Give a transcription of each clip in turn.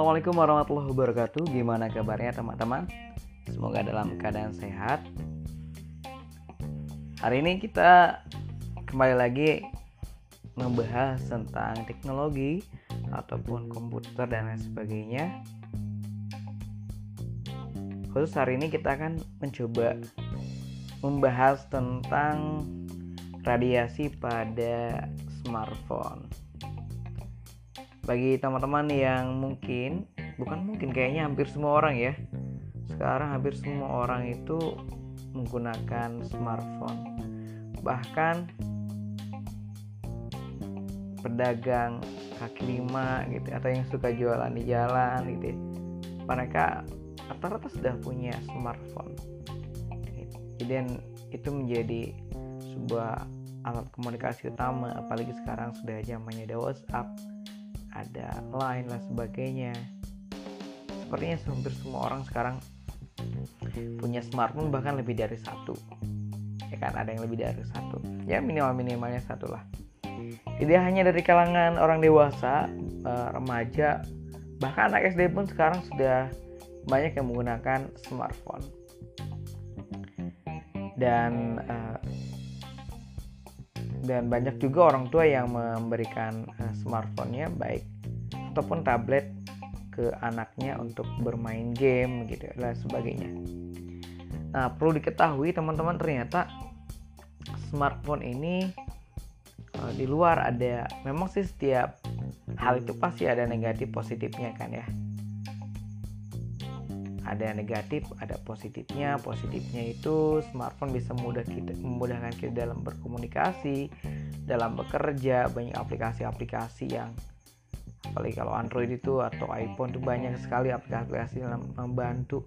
Assalamualaikum warahmatullahi wabarakatuh. Gimana kabarnya teman-teman? Semoga dalam keadaan sehat. Hari ini kita kembali lagi membahas tentang teknologi ataupun komputer dan lain sebagainya. Khusus hari ini kita akan mencoba membahas tentang radiasi pada smartphone bagi teman-teman yang mungkin bukan mungkin kayaknya hampir semua orang ya. Sekarang hampir semua orang itu menggunakan smartphone. Bahkan pedagang kaki lima gitu atau yang suka jualan di jalan gitu ya. mereka rata-rata sudah punya smartphone. Jadi itu menjadi sebuah alat komunikasi utama apalagi sekarang sudah zamannya ada WhatsApp ada lain lah sebagainya. Sepertinya hampir semua orang sekarang punya smartphone bahkan lebih dari satu. Ya kan ada yang lebih dari satu. Ya minimal minimalnya satu lah. Tidak hanya dari kalangan orang dewasa eh, remaja bahkan anak SD pun sekarang sudah banyak yang menggunakan smartphone. Dan uh, dan banyak juga orang tua yang memberikan uh, smartphone-nya baik ataupun tablet ke anaknya untuk bermain game gitu dan sebagainya. Nah, perlu diketahui teman-teman ternyata smartphone ini uh, di luar ada memang sih setiap hal itu pasti ada negatif positifnya kan ya ada negatif ada positifnya. Positifnya itu smartphone bisa mudah kita memudahkan kita dalam berkomunikasi dalam bekerja. Banyak aplikasi-aplikasi yang apalagi kalau Android itu atau iPhone itu banyak sekali aplikasi-aplikasi yang membantu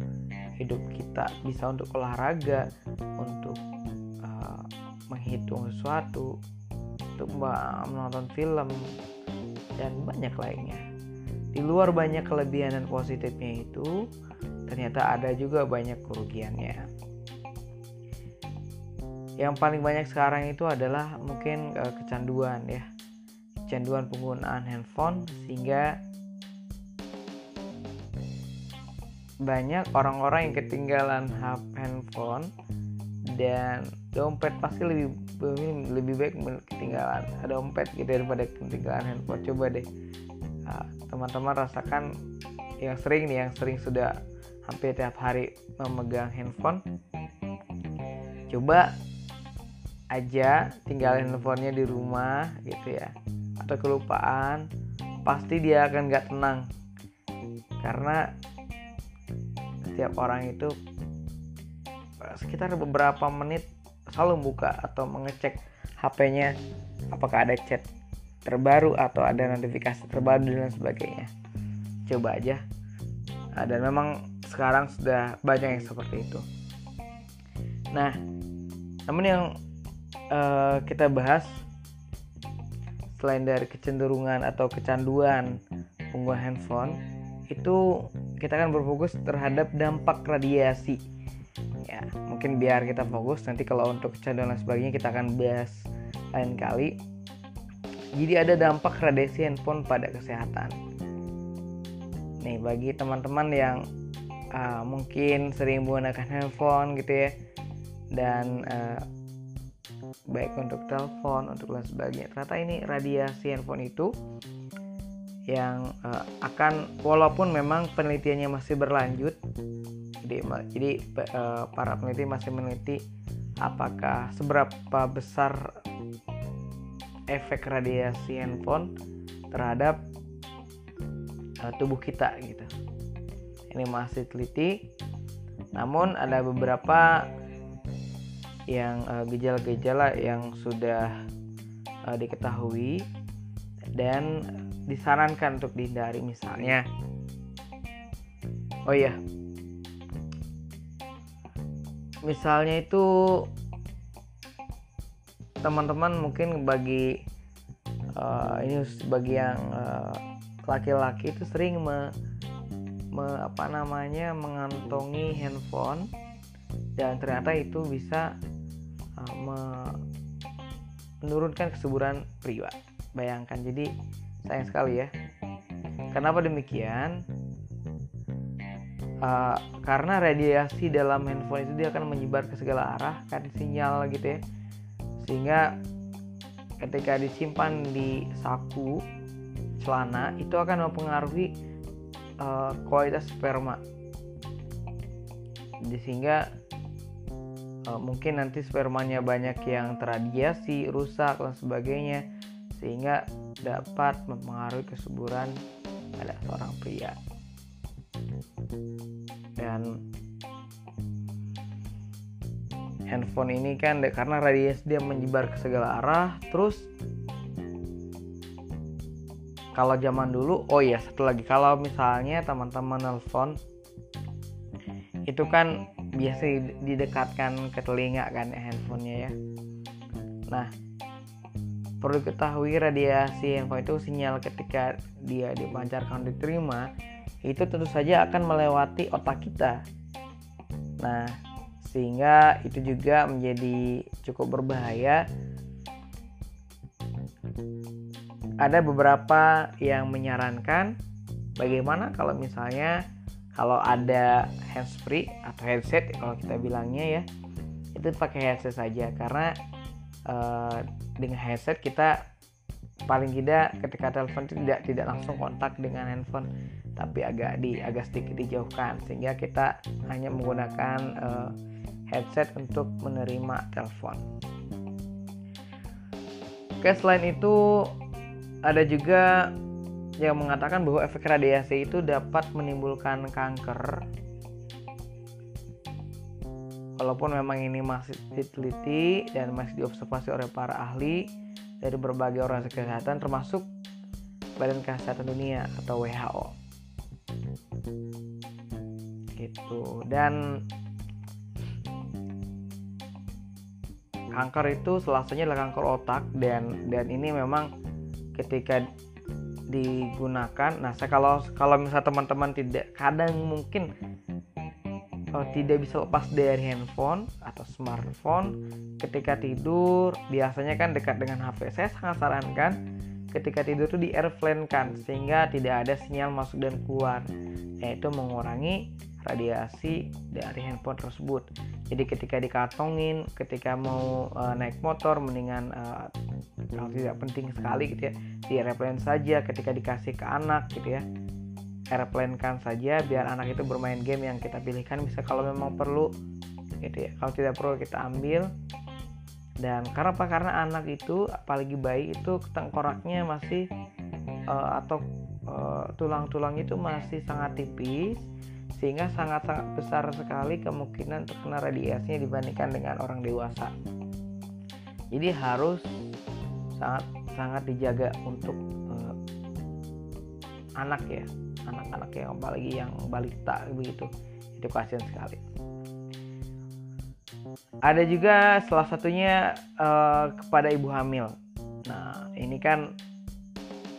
hidup kita. Bisa untuk olahraga untuk uh, menghitung sesuatu untuk menonton film dan banyak lainnya. Di luar banyak kelebihan dan positifnya itu ternyata ada juga banyak kerugiannya. Yang paling banyak sekarang itu adalah mungkin uh, kecanduan ya. Kecanduan penggunaan handphone sehingga banyak orang-orang yang ketinggalan handphone dan dompet pasti lebih lebih baik ketinggalan dompet gitu daripada ketinggalan handphone. Coba deh ah, teman-teman rasakan yang sering nih yang sering sudah hampir tiap hari memegang handphone. Coba aja tinggalin handphonenya di rumah gitu ya. Atau kelupaan pasti dia akan gak tenang. Karena setiap orang itu sekitar beberapa menit selalu buka atau mengecek HP-nya apakah ada chat terbaru atau ada notifikasi terbaru dan sebagainya. Coba aja. Dan memang sekarang sudah banyak yang seperti itu. Nah, namun yang uh, kita bahas selain dari kecenderungan atau kecanduan pengguna handphone itu kita akan berfokus terhadap dampak radiasi. Ya mungkin biar kita fokus nanti kalau untuk kecanduan dan sebagainya kita akan bahas lain kali. Jadi ada dampak radiasi handphone pada kesehatan. Nih bagi teman-teman yang uh, mungkin sering menggunakan handphone gitu ya. Dan uh, baik untuk telepon untuk lain sebagainya. Ternyata ini radiasi handphone itu yang uh, akan walaupun memang penelitiannya masih berlanjut jadi jadi uh, para peneliti masih meneliti apakah seberapa besar efek radiasi handphone terhadap uh, tubuh kita gitu ini masih teliti. Namun ada beberapa yang eh, gejala-gejala uh, yang sudah uh, diketahui dan disarankan untuk dihindari misalnya. Oh ya misalnya itu teman-teman mungkin bagi uh, ini bagi yang laki-laki uh, itu sering me, me, apa namanya mengantongi handphone dan ternyata itu bisa uh, me, menurunkan kesuburan pria. Bayangkan jadi sayang sekali ya. Kenapa demikian? Uh, karena radiasi dalam handphone itu dia akan menyebar ke segala arah kan sinyal gitu ya sehingga ketika disimpan di saku celana itu akan mempengaruhi uh, kualitas sperma sehingga uh, mungkin nanti spermanya banyak yang terradiasi, rusak dan sebagainya sehingga dapat mempengaruhi kesuburan pada seorang pria. Dan handphone ini kan karena radiasi dia menyebar ke segala arah, terus kalau zaman dulu, oh iya satu lagi. Kalau misalnya teman-teman nelfon itu kan biasa didekatkan ke telinga kan ya handphonenya ya. Nah perlu diketahui radiasi handphone itu sinyal ketika dia dipancarkan diterima itu tentu saja akan melewati otak kita. Nah sehingga itu juga menjadi cukup berbahaya ada beberapa yang menyarankan bagaimana kalau misalnya kalau ada handsfree atau headset kalau kita bilangnya ya itu pakai headset saja karena uh, dengan headset kita paling tidak ketika telepon tidak tidak langsung kontak dengan handphone tapi agak di agak sedikit dijauhkan sehingga kita hanya menggunakan uh, headset untuk menerima telepon. Oke selain itu ada juga yang mengatakan bahwa efek radiasi itu dapat menimbulkan kanker. Walaupun memang ini masih diteliti dan masih diobservasi oleh para ahli dari berbagai organisasi kesehatan termasuk Badan Kesehatan Dunia atau WHO gitu. Dan kanker itu salah adalah kanker otak dan dan ini memang ketika digunakan. Nah, saya kalau kalau misalnya teman-teman tidak kadang mungkin uh, tidak bisa lepas dari handphone atau smartphone ketika tidur, biasanya kan dekat dengan HP. Saya sangat sarankan ketika tidur itu di airplane kan sehingga tidak ada sinyal masuk dan keluar yaitu mengurangi radiasi dari handphone tersebut. Jadi ketika dikantongin, ketika mau uh, naik motor, mendingan uh, kalau tidak penting sekali gitu ya, di airplane saja. Ketika dikasih ke anak gitu ya, airplane kan saja biar anak itu bermain game yang kita pilihkan. Bisa kalau memang perlu gitu ya. Kalau tidak perlu kita ambil. Dan karena apa? Karena anak itu apalagi bayi itu tengkoraknya masih uh, atau tulang-tulang itu masih sangat tipis sehingga sangat-sangat besar sekali kemungkinan terkena radiasinya dibandingkan dengan orang dewasa. Jadi harus sangat sangat dijaga untuk uh, anak ya, anak-anak yang apalagi yang balita begitu. Itu kasihan sekali. Ada juga salah satunya uh, kepada ibu hamil. Nah, ini kan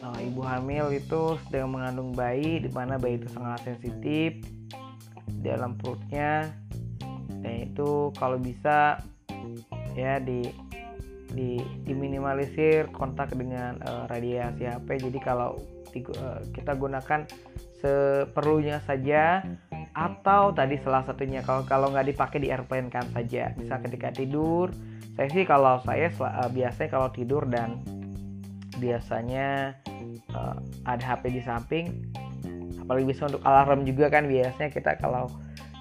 uh, ibu hamil itu sedang mengandung bayi di mana bayi itu sangat sensitif dalam perutnya dan itu kalau bisa ya di di diminimalisir kontak dengan uh, radiasi HP jadi kalau di, uh, kita gunakan seperlunya saja atau tadi salah satunya kalau kalau nggak dipakai di airplane kan saja. Bisa ketika tidur saya sih kalau saya uh, biasanya kalau tidur dan biasanya uh, ada HP di samping apalagi bisa untuk alarm juga kan biasanya kita kalau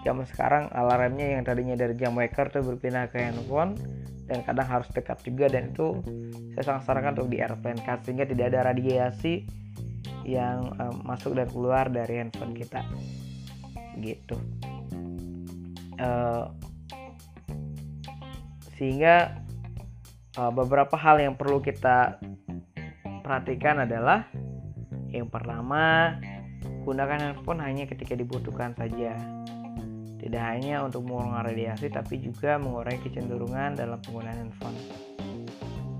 zaman sekarang alarmnya yang tadinya dari jam waker tuh berpindah ke handphone dan kadang harus dekat juga dan itu saya sangat sarankan untuk di airplane kan sehingga tidak ada radiasi yang um, masuk dan keluar dari handphone kita gitu uh, sehingga uh, beberapa hal yang perlu kita perhatikan adalah yang pertama Gunakan handphone hanya ketika dibutuhkan saja. Tidak hanya untuk mengurangi radiasi, tapi juga mengurangi kecenderungan dalam penggunaan handphone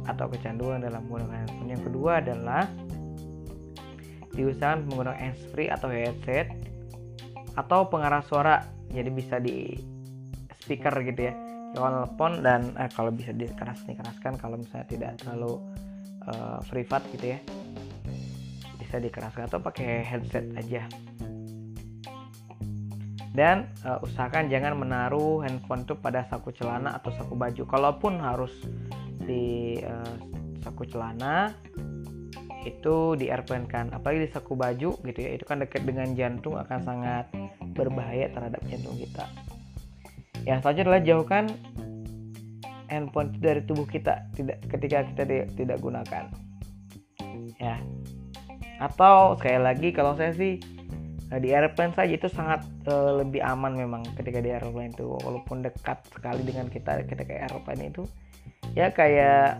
atau kecanduan dalam menggunakan handphone. Yang kedua adalah diusahakan menggunakan handsfree atau headset atau pengarah suara, jadi bisa di speaker gitu ya. Kalau telepon dan eh, kalau bisa dikeras dikeraskan kalau misalnya tidak terlalu uh, privat gitu ya bisa dikeraskan atau pakai headset aja dan uh, usahakan jangan menaruh handphone itu pada saku celana atau saku baju. Kalaupun harus di uh, saku celana itu di airplane kan apalagi di saku baju gitu ya itu kan dekat dengan jantung akan sangat berbahaya terhadap jantung kita. Yang selanjutnya adalah jauhkan handphone dari tubuh kita tidak ketika kita di, tidak gunakan. Ya. Atau sekali lagi kalau saya sih Nah, di airplane saja itu sangat uh, lebih aman memang ketika di airplane itu. Walaupun dekat sekali dengan kita ketika airplane itu ya kayak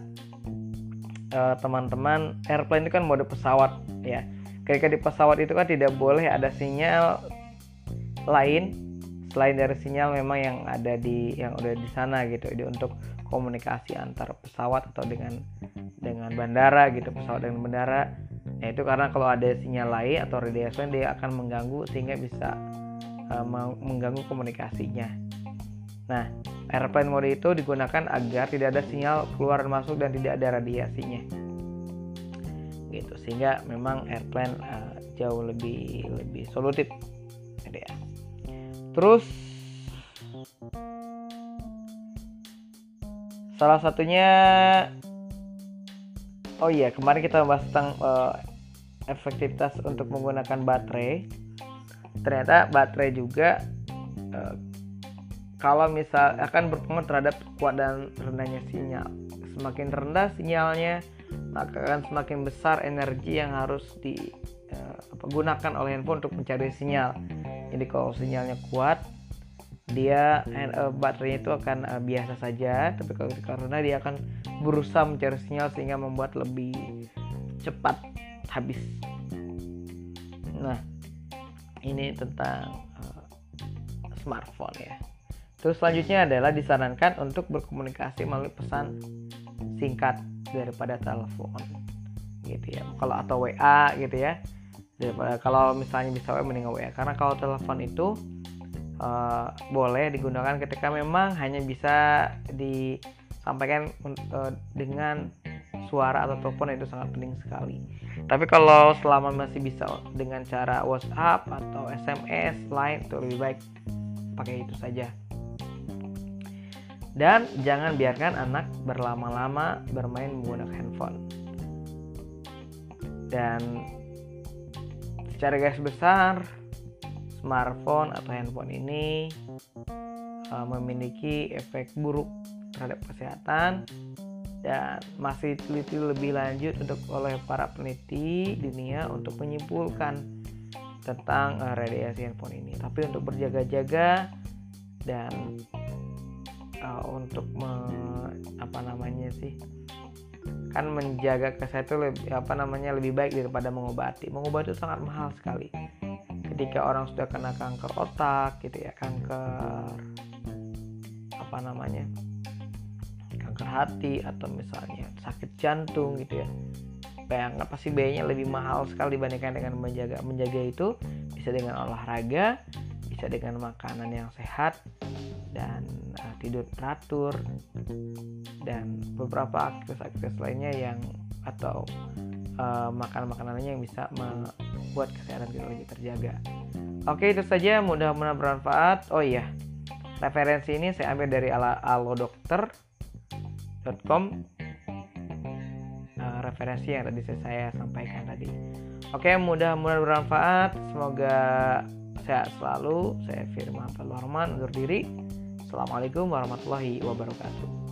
uh, teman-teman airplane itu kan mode pesawat ya. Ketika di pesawat itu kan tidak boleh ada sinyal lain selain dari sinyal memang yang ada di yang udah di sana gitu. Jadi untuk komunikasi antar pesawat atau dengan dengan bandara gitu pesawat dengan bandara Nah itu karena kalau ada sinyal lain atau radiasi lain dia akan mengganggu sehingga bisa uh, mengganggu komunikasinya. Nah, airplane mode itu digunakan agar tidak ada sinyal keluar dan masuk dan tidak ada radiasinya. Gitu, sehingga memang airplane uh, jauh lebih lebih solutif. Gitu ya. Terus salah satunya oh iya kemarin kita bahas tentang uh, efektivitas untuk menggunakan baterai. Ternyata baterai juga uh, kalau misal akan berpengaruh terhadap kuat dan rendahnya sinyal. Semakin rendah sinyalnya maka akan semakin besar energi yang harus digunakan eh, oleh handphone untuk mencari sinyal. Jadi kalau sinyalnya kuat dia uh, baterainya itu akan uh, biasa saja. Tapi kalau karena dia akan berusaha mencari sinyal sehingga membuat lebih cepat habis. Nah ini tentang uh, smartphone ya. Terus selanjutnya adalah disarankan untuk berkomunikasi melalui pesan singkat daripada telepon gitu ya. Kalau atau WA gitu ya. Daripada kalau misalnya bisa WA mending WA karena kalau telepon itu uh, boleh digunakan ketika memang hanya bisa disampaikan uh, dengan suara atau telepon itu sangat penting sekali. Tapi kalau selama masih bisa dengan cara WhatsApp atau SMS lain itu lebih baik pakai itu saja. Dan jangan biarkan anak berlama-lama bermain menggunakan handphone. Dan secara garis besar smartphone atau handphone ini uh, memiliki efek buruk terhadap kesehatan dan masih teliti lebih lanjut untuk oleh para peneliti dunia untuk menyimpulkan tentang uh, radiasi handphone ini. Tapi untuk berjaga-jaga dan uh, untuk me, apa namanya sih kan menjaga kesehatan itu lebih apa namanya lebih baik daripada mengobati. Mengobati itu sangat mahal sekali. Ketika orang sudah kena kanker otak gitu ya, kanker apa namanya? Kanker hati atau misalnya sakit jantung gitu ya bayangkan pasti biayanya lebih mahal sekali dibandingkan dengan menjaga menjaga itu bisa dengan olahraga bisa dengan makanan yang sehat dan uh, tidur teratur dan beberapa aktivitas-aktivitas lainnya yang atau uh, makanan-makanan lainnya yang bisa membuat kesehatan kita lebih terjaga. Oke itu saja mudah-mudahan bermanfaat. Oh iya referensi ini saya ambil dari Alo Dokter com uh, referensi yang tadi saya sampaikan tadi. Oke, mudah-mudahan bermanfaat. Semoga sehat selalu. Saya Firman Rahman undur diri. Assalamualaikum warahmatullahi wabarakatuh.